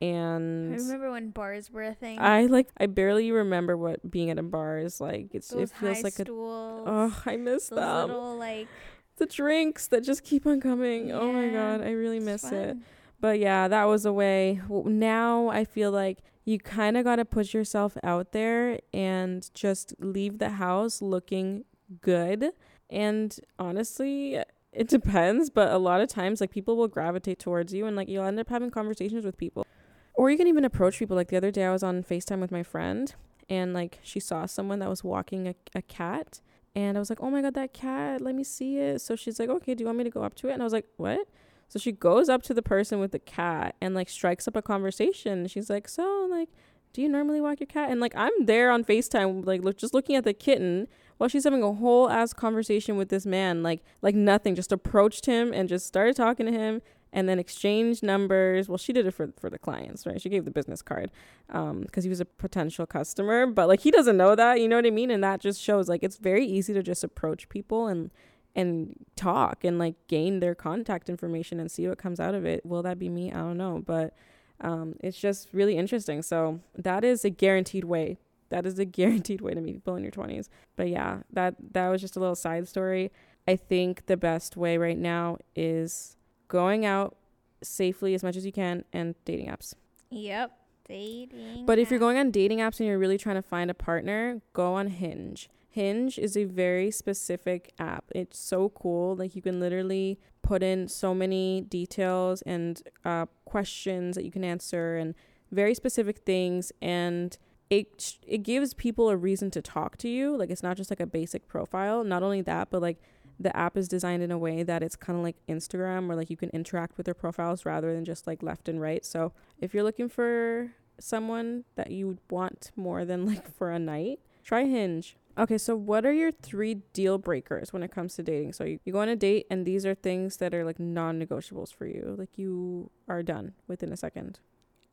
Speaker 1: and
Speaker 2: I remember when bars were a thing.
Speaker 1: I like I barely remember what being at a bar is like. It's
Speaker 2: those
Speaker 1: it feels like a oh I miss
Speaker 2: those
Speaker 1: them.
Speaker 2: little like
Speaker 1: The drinks that just keep on coming. Oh my god, I really miss it. But yeah, that was a way. Now I feel like you kind of got to put yourself out there and just leave the house looking good. And honestly, it depends, but a lot of times like people will gravitate towards you and like you'll end up having conversations with people. Or you can even approach people. Like the other day I was on FaceTime with my friend and like she saw someone that was walking a, a cat and I was like, "Oh my god, that cat, let me see it." So she's like, "Okay, do you want me to go up to it?" And I was like, "What?" So she goes up to the person with the cat and like strikes up a conversation. She's like, "So, like, do you normally walk your cat?" And like I'm there on FaceTime like look, just looking at the kitten while she's having a whole ass conversation with this man like like nothing, just approached him and just started talking to him and then exchanged numbers. Well, she did it for for the clients, right? She gave the business card um cuz he was a potential customer, but like he doesn't know that, you know what I mean? And that just shows like it's very easy to just approach people and and talk and like gain their contact information and see what comes out of it. Will that be me? I don't know, but um, it's just really interesting. So that is a guaranteed way. That is a <laughs> guaranteed way to meet people in your 20s. But yeah, that that was just a little side story. I think the best way right now is going out safely as much as you can and dating apps.
Speaker 2: Yep. Dating.
Speaker 1: But if you're going on dating apps and you're really trying to find a partner, go on Hinge. Hinge is a very specific app. It's so cool. Like you can literally put in so many details and uh, questions that you can answer and very specific things and it it gives people a reason to talk to you. Like it's not just like a basic profile. Not only that, but like the app is designed in a way that it's kind of like Instagram where like you can interact with their profiles rather than just like left and right. So if you're looking for someone that you want more than like <laughs> for a night, try Hinge. Okay, so what are your three deal breakers when it comes to dating? So you, you go on a date and these are things that are like non negotiables for you. Like you are done within a second.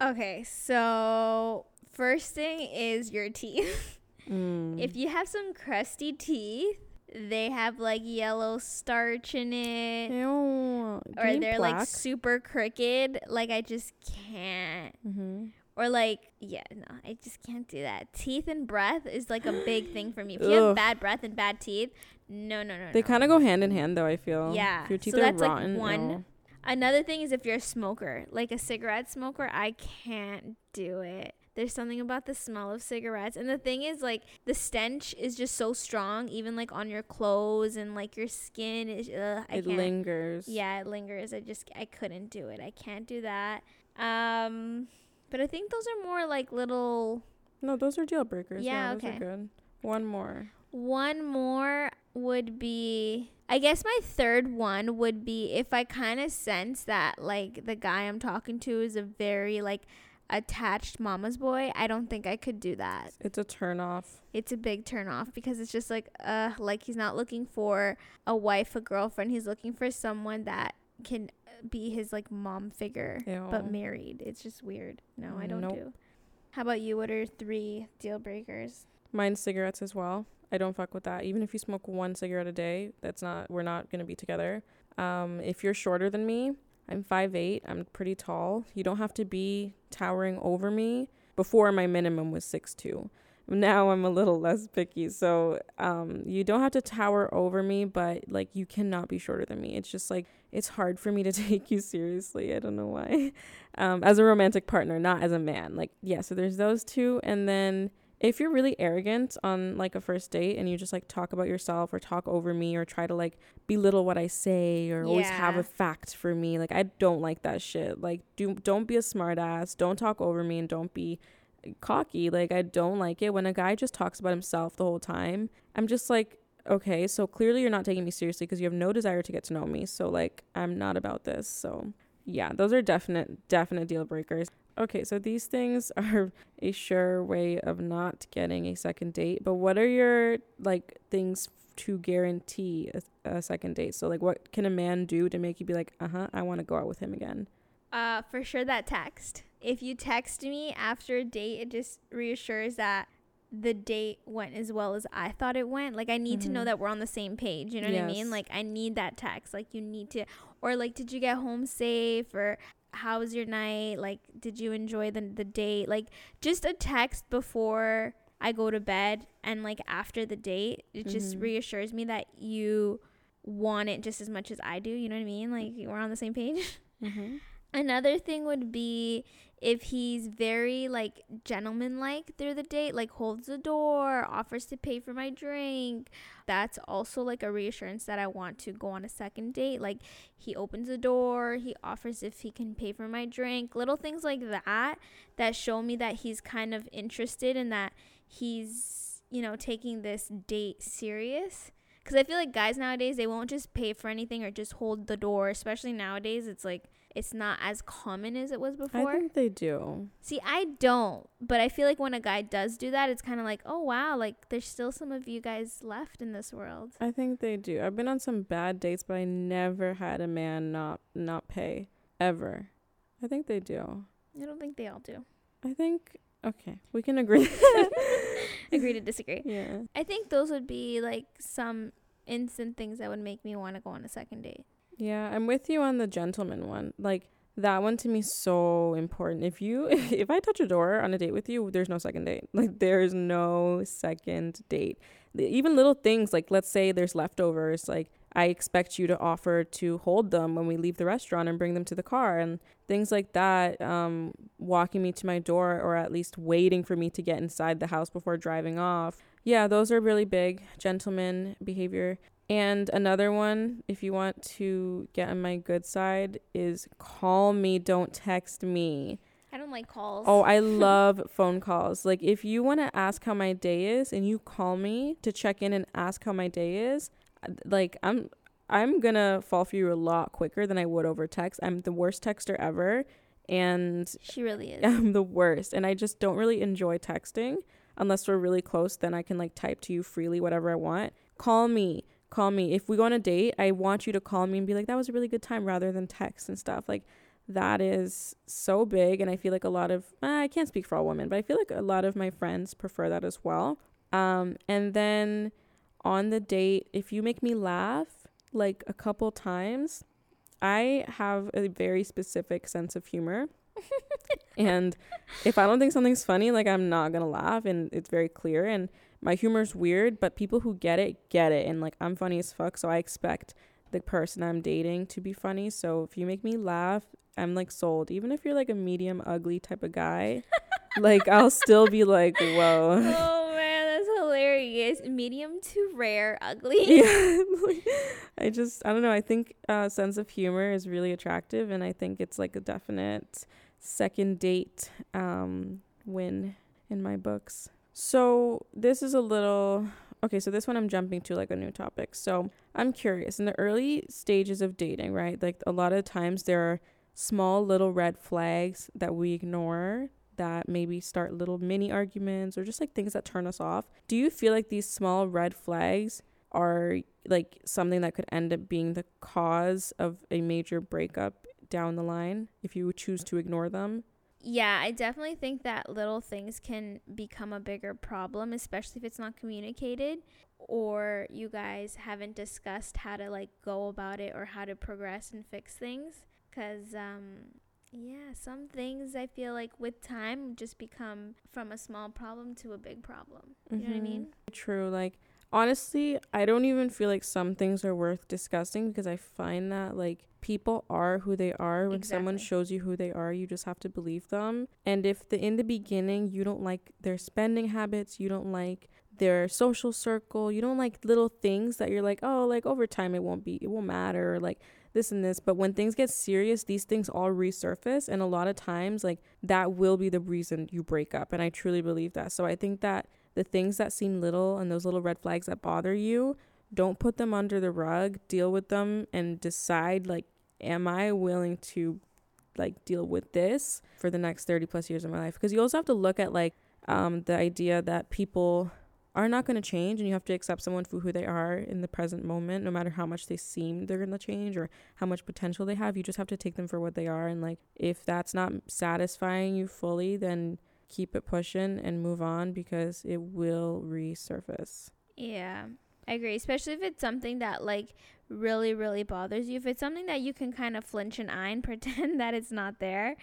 Speaker 2: Okay, so first thing is your teeth. <laughs>
Speaker 1: Mm.
Speaker 2: if you have some crusty teeth, they have like yellow starch in it.
Speaker 1: Ew,
Speaker 2: Or they're like super crooked. Like I just can't.
Speaker 1: Mhm.
Speaker 2: Or like, yeah, no, I just can't do that. Teeth and breath is like a big thing for me. If you have bad breath and bad teeth, no, no, no.
Speaker 1: They
Speaker 2: no.
Speaker 1: kind of go hand in hand though, I feel.
Speaker 2: Yeah,
Speaker 1: If your teeth
Speaker 2: so
Speaker 1: are
Speaker 2: that's, like,
Speaker 1: rotten.
Speaker 2: one.
Speaker 1: ew.
Speaker 2: Another thing is if you're a smoker, like a cigarette smoker, I can't do it. There's something about the smell of cigarettes. And the thing is like the stench is just so strong even like on your clothes and like your skin is ugh, I
Speaker 1: It
Speaker 2: can't.
Speaker 1: lingers.
Speaker 2: Yeah, it lingers. I just I couldn't do it. I can't do that. Um but I think those are more like little
Speaker 1: No, those are deal breakers. Yeah,
Speaker 2: Yeah,
Speaker 1: those
Speaker 2: okay.
Speaker 1: are good. One more.
Speaker 2: One more would be I guess my third one would be if I kind of sense that like the guy I'm talking to is a very like attached mama's boy. I don't think I could do that.
Speaker 1: It's a turn off.
Speaker 2: It's a big turn off because it's just like uh like he's not looking for a wife, a girlfriend. He's looking for someone that can be his like mom figure but married. It's just weird. No, I don't
Speaker 1: Nope.
Speaker 2: do. How about you? What are three deal breakers?
Speaker 1: Mine's cigarettes as well. I don't fuck with that. Even if you smoke one cigarette a day, that's not we're not gonna be together. Um, if you're shorter than me, I'm 5'8", I'm pretty tall. You don't have to be towering over me. Before my minimum was 6'2". Now I'm a little less picky. So um, you don't have to tower over me, but like you cannot be shorter than me. It's just like it's hard for me to <laughs> take you seriously. I don't know why. <laughs> Um, as a romantic partner, not as a man. Like yeah, so there's those two and then if you're really arrogant on like a first date and you just like talk about yourself or talk over me or try to like belittle what I say or always have a fact for me, like I don't like that shit. Like do don't be a smartass, don't talk over me and don't be cocky. Like I don't like it when a guy just talks about himself the whole time. I'm just like okay, so clearly you're not taking me seriously because you have no desire to get to know me. So like I'm not about this. So yeah, those are definite definite deal breakers. Okay, so these things <laughs> are a sure way of not getting a second date. But what are your like things to guarantee a, a second date? So like, what can a man do to make you be like, uh huh, I want to go out with him again?
Speaker 2: Uh, for sure that text. If you text me after a date, it just reassures that the date went as well as I thought it went. Like I need to know
Speaker 1: Mhm.
Speaker 2: that we're on the same page. You know what I mean? Like I need that text. Like you need to, or like, did you get home safe? Or how was your night? Like, did you enjoy the the date? Like just a text before I go to bed and like after the date, it just
Speaker 1: Mhm.
Speaker 2: reassures me that you want it just as much as I do. You know what I mean? Like we're on the same page. <laughs>
Speaker 1: Mm-hmm.
Speaker 2: Another thing would be if he's very like gentleman-like through the date, like holds the door, offers to pay for my drink. That's also like a reassurance that I want to go on a second date. Like he opens the door, he offers if he can pay for my drink. Little things like that that show me that he's kind of interested and that he's, you know, taking this date serious. Because I feel like guys nowadays, they won't just pay for anything or just hold the door. Especially nowadays, it's like, it's not as common as it was before.
Speaker 1: I think they do.
Speaker 2: See, I don't. But I feel like when a guy does do that, it's kind of like, oh, wow, like there's still some of you guys left in this world.
Speaker 1: I think they do. I've been on some bad dates, but I never had a man not not pay ever. I think they do.
Speaker 2: I don't think they all do.
Speaker 1: I think okay, we can agree. <laughs>
Speaker 2: Agree to disagree. <laughs>
Speaker 1: yeah.
Speaker 2: I think those would be like some instant things that would make me want to go on a second date.
Speaker 1: Yeah, I'm with you on the gentleman one. Like that one to me is so important. If you <laughs> if I touch a door on a date with you, there's no second date. Like there's no second date. Even little things like let's say there's leftovers, like I expect you to offer to hold them when we leave the restaurant and bring them to the car and things like that. Um, walking me to my door or at least waiting for me to get inside the house before driving off. Yeah, those are really big gentleman behavior. And another one, if you want to get on my good side, is call me, don't text me.
Speaker 2: I don't like calls.
Speaker 1: Oh, I <laughs> love phone calls. Like, if you want to ask how my day is and you call me to check in and ask how my day is, uh, like, I'm. I'm gonna fall for you a lot quicker than I would over text. I'm the worst texter ever, and
Speaker 2: she really is.
Speaker 1: I'm the worst, and I just don't really enjoy texting unless we're really close. Then I can like type to you freely whatever I want. Call me call me. If we go on a date, I want you to call me and be like, that was a really good time rather than text and stuff. Like, that is so big. And I feel like a lot of, uh, I can't speak for all women, but I feel like a lot of my friends prefer that as well. Um, and then on the date, if you make me laugh like a couple times, I have a very specific sense of humor. <laughs> and if I don't think something's funny, like I'm not gonna laugh, and it's very clear. And my humor's weird, but people who get it get it. And like I'm funny as fuck, so I expect the person I'm dating to be funny. So if you make me laugh, I'm like sold. Even if you're like a medium ugly type of guy, <laughs> like I'll still be like, whoa.
Speaker 2: Oh <laughs> man, that's hilarious. Medium to rare ugly. <laughs>
Speaker 1: Yeah. I just I don't know. I think uh, sense of humor is really attractive, and I think it's like a definite second date um, win in my books. So this is a little okay. So this one I'm jumping to like a new topic. So I'm curious in the early stages of dating, right? Like a lot of times there are small little red flags that we ignore that maybe start little mini arguments or just like things that turn us off. Do you feel like these small red flags are like something that could end up being the cause of a major breakup down the line if you choose to ignore them?
Speaker 2: Yeah, I definitely think that little things can become a bigger problem, especially if it's not communicated or you guys haven't discussed how to like go about it or how to progress and fix things. Cause um, yeah, some things I feel like with time just become from a small problem to a big problem. You mm-hmm. know what I mm-hmm. mean?
Speaker 1: True. Like honestly, I don't even feel like some things are worth discussing because I find that like people are who they are. When exactly. someone shows you who they are, you just have to believe them. And if the in the beginning you don't like their spending habits, you don't like their social circle, you don't like little things that you're like, oh, like over time it won't be, it won't matter, like this and this. But when things get serious, these things all resurface. And a lot of times, like that will be the reason you break up. And I truly believe that. So I think that the things that seem little and those little red flags that bother you, don't put them under the rug, deal with them and decide like am I willing to like deal with this for the next 30 plus years of my life? Because you also have to look at like um, the idea that people are not going to change and you have to accept someone for who they are in the present moment no matter how much they seem they're going to change or how much potential they have you just have to take them for what they are and like if that's not satisfying you fully then keep it pushing and move on because it will resurface
Speaker 2: yeah I agree, especially if it's something that like really, really bothers you. If it's something that you can kind of flinch an eye and <laughs> pretend that it's not there,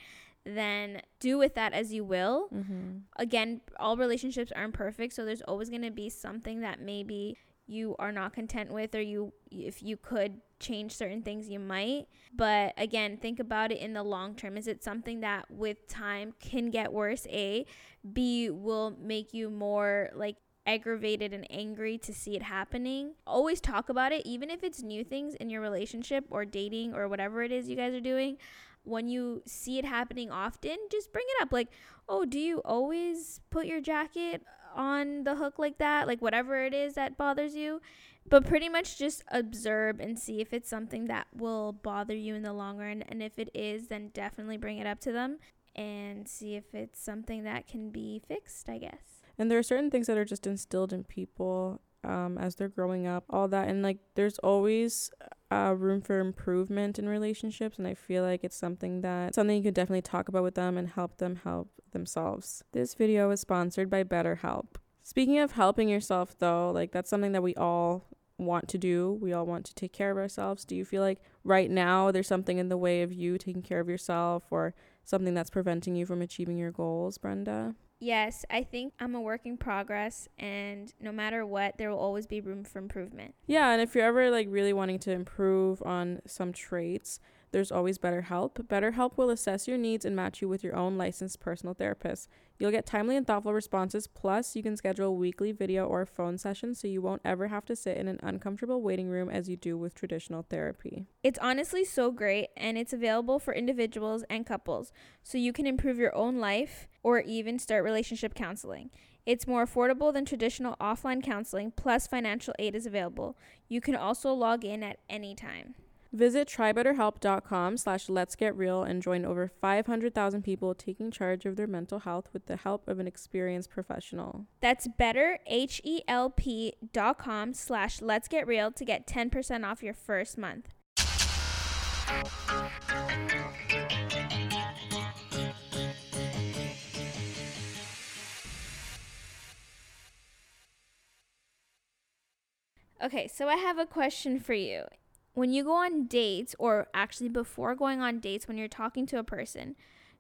Speaker 2: then do with that as you will. Mm-hmm. Again, all relationships aren't perfect, so there's always going to be something that maybe you are not content with or you if you could change certain things you might but again think about it in the long term is it something that with time can get worse a b will make you more like aggravated and angry to see it happening. Always talk about it, even if it's new things in your relationship or dating or whatever it is you guys are doing. When you see it happening often, just bring it up. Like, oh, do you always put your jacket on the hook like that? Like, whatever it is that bothers you. But pretty much just observe and see if it's something that will bother you in the long run. And if it is, then definitely bring it up to them and see if it's something that can be fixed, I guess
Speaker 1: and there are certain things that are just instilled in people um, as they're growing up all that and like there's always uh, room for improvement in relationships and i feel like it's something that something you could definitely talk about with them and help them help themselves this video is sponsored by betterhelp speaking of helping yourself though like that's something that we all want to do. We all want to take care of ourselves. Do you feel like right now there's something in the way of you taking care of yourself or something that's preventing you from achieving your goals, Brenda?
Speaker 2: Yes, I think I'm a work in progress, and no matter what, there will always be room for improvement.
Speaker 1: Yeah, and if you're ever like really wanting to improve on some traits, there's always BetterHelp. BetterHelp will assess your needs and match you with your own licensed personal therapist. You'll get timely and thoughtful responses, plus, you can schedule weekly video or phone sessions so you won't ever have to sit in an uncomfortable waiting room as you do with traditional therapy.
Speaker 2: It's honestly so great, and it's available for individuals and couples, so you can improve your own life or even start relationship counseling. It's more affordable than traditional offline counseling, plus, financial aid is available. You can also log in at any time.
Speaker 1: Visit trybetterhelp.com slash let's get real and join over 500,000 people taking charge of their mental health with the help of an experienced professional.
Speaker 2: That's betterhelp.com slash let's get real to get 10% off your first month. Okay, so I have a question for you when you go on dates, or actually before going on dates, when you're talking to a person,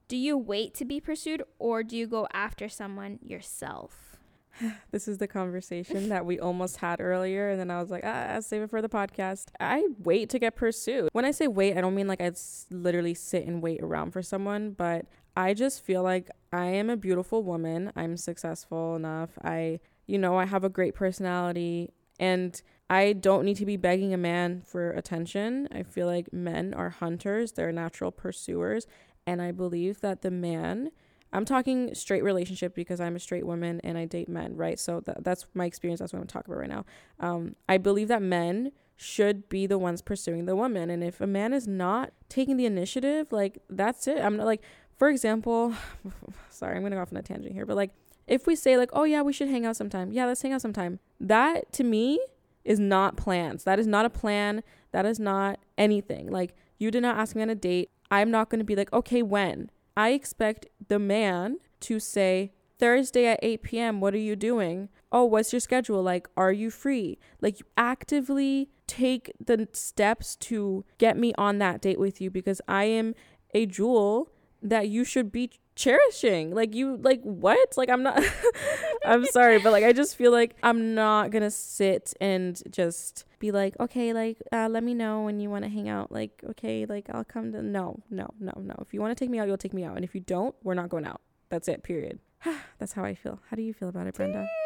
Speaker 2: do you wait to be pursued or do you go after someone yourself? <sighs>
Speaker 1: This is the conversation that we almost had earlier. And then I was like, ah, save it for the podcast. I wait to get pursued. When I say wait, I don't mean like I literally sit and wait around for someone, but I just feel like I am a beautiful woman. I'm successful enough. I, you know, I have a great personality. And I don't need to be begging a man for attention. I feel like men are hunters, they're natural pursuers. And I believe that the man, I'm talking straight relationship because I'm a straight woman and I date men, right? So th- that's my experience. That's what I'm talking about right now. Um, I believe that men should be the ones pursuing the woman. And if a man is not taking the initiative, like that's it. I'm not like, for example, <laughs> sorry, I'm going to go off on a tangent here, but like, if we say like, oh yeah, we should hang out sometime. Yeah, let's hang out sometime. That to me is not plans. That is not a plan. That is not anything. Like, you did not ask me on a date. I'm not going to be like, okay, when? I expect the man to say, Thursday at 8 p.m., what are you doing? Oh, what's your schedule? Like, are you free? Like, you actively take the steps to get me on that date with you because I am a jewel that you should be cherishing. Like you like what? Like I'm not <laughs> I'm sorry, but like I just feel like I'm not to sit and just be like, "Okay, like uh, let me know when you want to hang out." Like, "Okay, like I'll come to No, no, no, no. If you want to take me out, you'll take me out. And if you don't, we're not going out. That's it, period. <sighs> That's how I feel. How do you feel about it, Brenda? <laughs>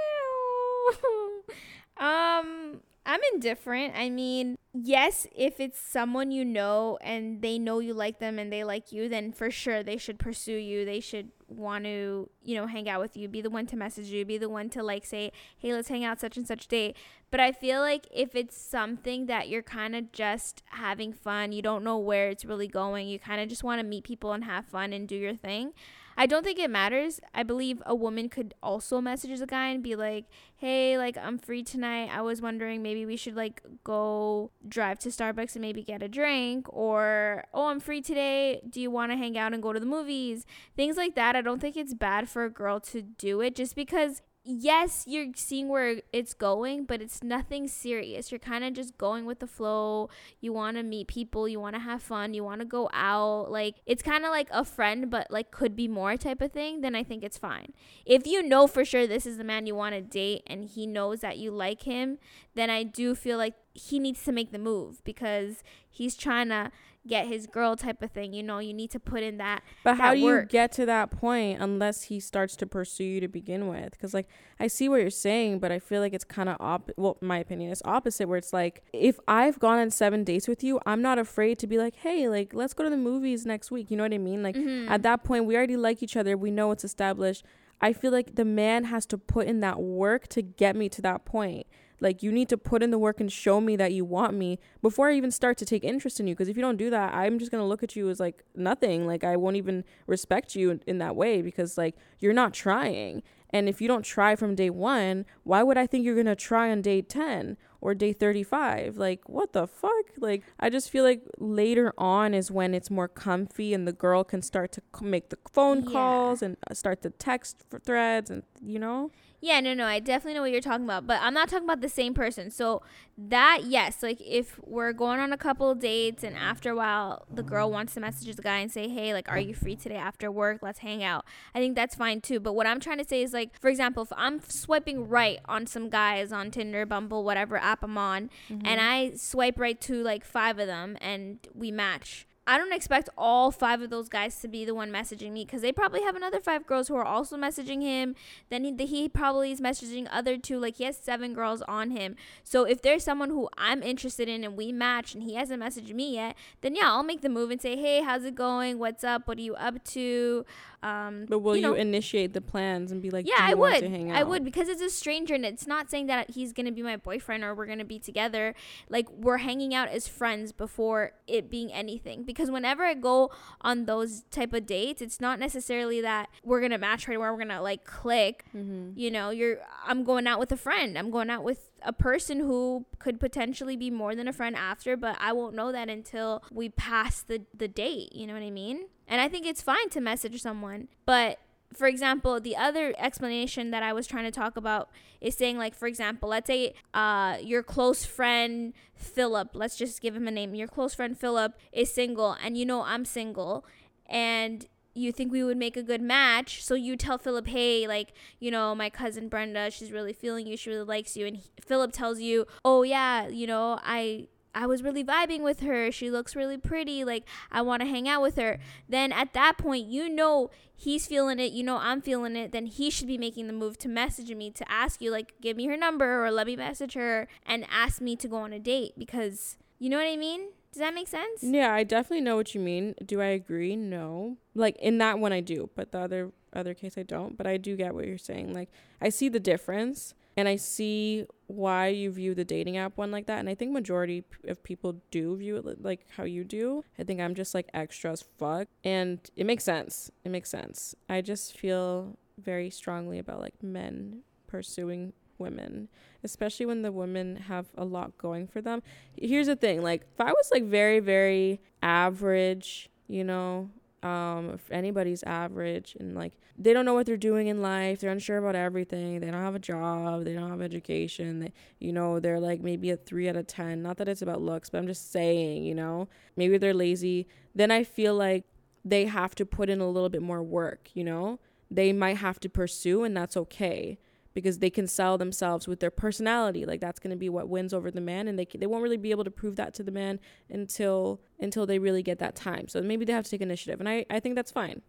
Speaker 2: um I'm indifferent. I mean, yes, if it's someone you know and they know you like them and they like you, then for sure they should pursue you. They should want to, you know, hang out with you, be the one to message you, be the one to like say, hey, let's hang out such and such day. But I feel like if it's something that you're kind of just having fun, you don't know where it's really going, you kind of just want to meet people and have fun and do your thing. I don't think it matters. I believe a woman could also message a guy and be like, "Hey, like I'm free tonight. I was wondering maybe we should like go drive to Starbucks and maybe get a drink or oh, I'm free today. Do you want to hang out and go to the movies?" Things like that. I don't think it's bad for a girl to do it just because yes, you're seeing where it's going, but it's nothing serious. You're kind of just going with the flow. You want to meet people, you want to have fun, you want to go out. Like it's kind of like a friend, but like could be more type of thing, then I think it's fine. If you know for sure this is the man you want to date and he knows that you like him, then I do feel like he needs to make the move because he's trying to get his girl type of thing. You know, you need to put in that.
Speaker 1: But
Speaker 2: that
Speaker 1: how do
Speaker 2: work.
Speaker 1: you get to that point unless he starts to pursue you to begin with? Because like I see what you're saying, but I feel like it's kind of op. Well, my opinion is opposite. Where it's like if I've gone on seven dates with you, I'm not afraid to be like, hey, like let's go to the movies next week. You know what I mean? Like mm-hmm. at that point, we already like each other. We know it's established. I feel like the man has to put in that work to get me to that point. Like you need to put in the work and show me that you want me before I even start to take interest in you. Because if you don't do that, I'm just gonna look at you as like nothing. Like I won't even respect you in, in that way because like you're not trying. And if you don't try from day one, why would I think you're gonna try on day ten or day thirty five? Like what the fuck? Like I just feel like later on is when it's more comfy and the girl can start to make the phone calls yeah. and uh, start the text threads and you know.
Speaker 2: Yeah, no, no, I definitely know what you're talking about, but I'm not talking about the same person. So that, yes, like if we're going on a couple of dates and after a while the girl wants to message the guy and say, hey, like, are you free today after work? Let's hang out. I think that's fine too. But what I'm trying to say is, like, for example, if I'm swiping right on some guys on Tinder, Bumble, whatever app I'm on,
Speaker 1: Mm-hmm.
Speaker 2: and I swipe right to like five of them and we match. I don't expect all five of those guys to be the one messaging me because they probably have another five girls who are also messaging him. Then he, he probably is messaging other two. Like he has seven girls on him. So if there's someone who I'm interested in and we match and he hasn't messaged me yet, then yeah, I'll make the move and say, hey, how's it going? What's up? What are you up to? Um,
Speaker 1: But will you,
Speaker 2: know,
Speaker 1: initiate the plans and be like,
Speaker 2: yeah, I would.
Speaker 1: To hang out?
Speaker 2: I would because it's a stranger and it's not saying that he's gonna be my boyfriend or we're gonna be together. Like we're hanging out as friends before it being anything. Because whenever I go on those type of dates, it's not necessarily that we're gonna match right away. We're gonna like click.
Speaker 1: Mm-hmm.
Speaker 2: You know, you're. I'm going out with a friend. I'm going out with a person who could potentially be more than a friend after, but I won't know that until we pass the the date. You know what I mean? And I think it's fine to message someone, but for example, the other explanation that I was trying to talk about is saying, like, for example, let's say uh, your close friend Philip, let's just give him a name. Your close friend Philip is single, and you know I'm single, and you think we would make a good match. So you tell Philip, hey, like, you know, my cousin Brenda, she's really feeling you. She really likes you. And he, Philip tells you, oh, yeah, you know, I. I was really vibing with her. She looks really pretty. Like, I want to hang out with her. Then at that point, you know he's feeling it. You know I'm feeling it. Then he should be making the move to message me to ask you, like, give me her number or let me message her and ask me to go on a date because you know what I mean? Does that make sense?
Speaker 1: Yeah, I definitely know what you mean. Do I agree? No. Like in that one I do, but the other other case I don't. But I do get what you're saying. Like I see the difference and I see why you view the dating app one like that. And I think majority of people do view it like how you do. I think I'm just like extra as fuck, and it makes sense. It makes sense. I just feel very strongly about like men pursuing women especially when the women have a lot going for them here's the thing like if i was like very very average you know um if anybody's average and like they don't know what they're doing in life they're unsure about everything they don't have a job they don't have education they, you know they're like maybe a 3 out of 10 not that it's about looks but i'm just saying you know maybe they're lazy then i feel like they have to put in a little bit more work you know? They might have to pursue and that's okay because they can sell themselves with their personality. Like that's going to be what wins over the man and they they won't really be able to prove that to the man until until they really get that time. So maybe they have to take initiative and i i think that's fine.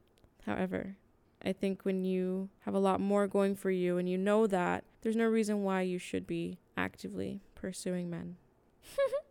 Speaker 1: However i think when you have a lot more going for you and you know that there's no reason why you should be actively pursuing men <laughs>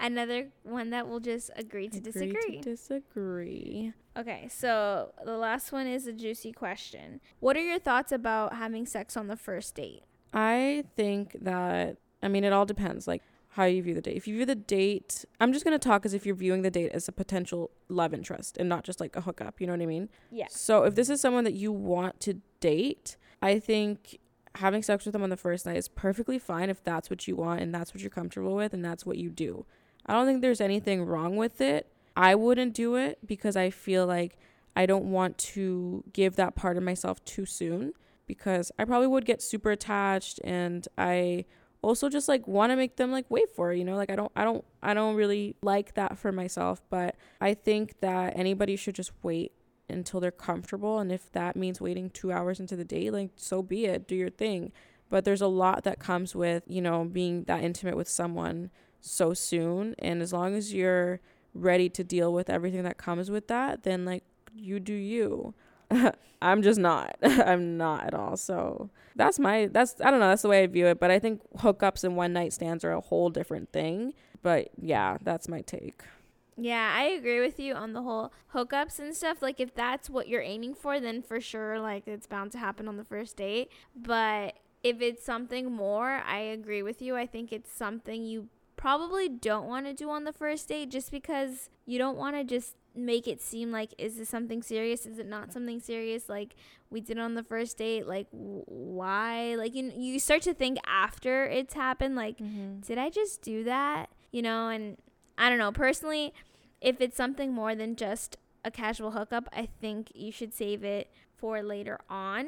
Speaker 2: Another one that will just agree to
Speaker 1: Agree
Speaker 2: disagree.
Speaker 1: to disagree
Speaker 2: Okay, so the last one is a juicy question. What are your thoughts about having sex on the first date?
Speaker 1: I think that I mean it all depends like how you view the date. If you view the date, I'm just going to talk as if you're viewing the date as a potential love interest and not just like a hookup, you know what I mean?
Speaker 2: Yeah.
Speaker 1: So if this is someone that you want to date, I think having sex with them on the first night is perfectly fine if that's what you want and that's what you're comfortable with and that's what you do. I don't think there's anything wrong with it. I wouldn't do it because I feel like I don't want to give that part of myself too soon because I probably would get super attached and I also just like want to make them like wait for it, you know like I don't I don't I don't really like that for myself but I think that anybody should just wait until they're comfortable and if that means waiting 2 hours into the date like so be it do your thing but there's a lot that comes with you know being that intimate with someone so soon and as long as you're ready to deal with everything that comes with that then like you do you <laughs> i'm just not <laughs> i'm not at all so that's my that's i don't know that's the way i view it but i think hookups and one night stands are a whole different thing but yeah that's my take
Speaker 2: Yeah, I agree with you on the whole hookups and stuff. Like, if that's what you're aiming for, then for sure, like, it's bound to happen on the first date. But if it's something more, I agree with you. I think it's something you probably don't want to do on the first date just because you don't want to just make it seem like is this something serious is it not something serious like we did on the first date like w- why like you you start to think after it's happened like mm-hmm. did I just do that? You know, and I don't know. Personally, if it's something more than just a casual hookup, I think you should save it for later on.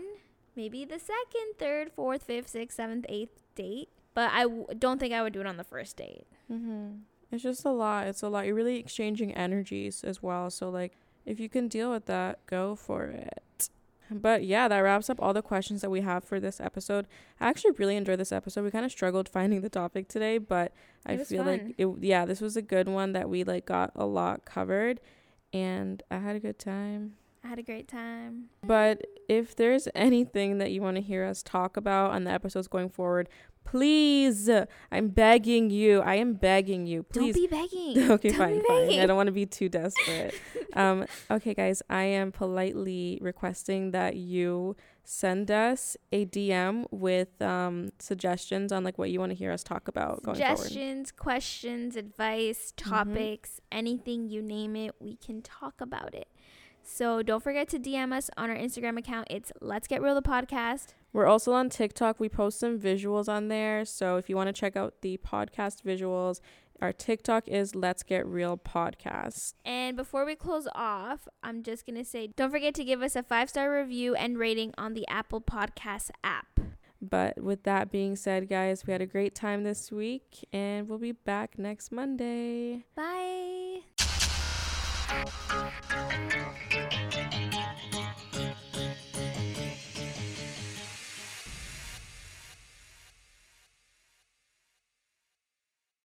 Speaker 2: maybe the second, third, fourth, fifth, sixth, seventh, eighth date. But I w- don't think I would do it on the first date.
Speaker 1: Mm-hmm. It's just a lot. It's a lot. You're really exchanging energies as well. So, like, if you can deal with that, go for it. But yeah, that wraps up all the questions that we have for this episode. I actually really enjoyed this episode. We kind of struggled finding the topic today, but I feel fun. like it yeah, this was a good one that we like got a lot covered and I had a good time.
Speaker 2: I had a great time.
Speaker 1: But if there's anything that you want to hear us talk about on the episodes going forward, Please, I'm begging you. I am begging you. Please. <laughs>
Speaker 2: Don't be begging.
Speaker 1: okay, don't fine, fine. Begging. I don't want to be too desperate. <laughs> um, okay, guys, I am politely requesting that you send us a DM with um, suggestions on like what you want to hear us talk about
Speaker 2: suggestions, questions, advice, mm-hmm. topics, mm-hmm. anything you name it, we can talk about it. So don't forget to DM us on our Instagram account. It's Let's Get Real the podcast.
Speaker 1: We're also on TikTok. We post some visuals on there. So if you want to check out the podcast visuals, our TikTok is Let's Get Real Podcast.
Speaker 2: And before we close off, I'm just going to say don't forget to give us a five star review and rating on the Apple Podcast app.
Speaker 1: But with that being said, guys, we had a great time this week and we'll be back next Monday.
Speaker 2: Bye.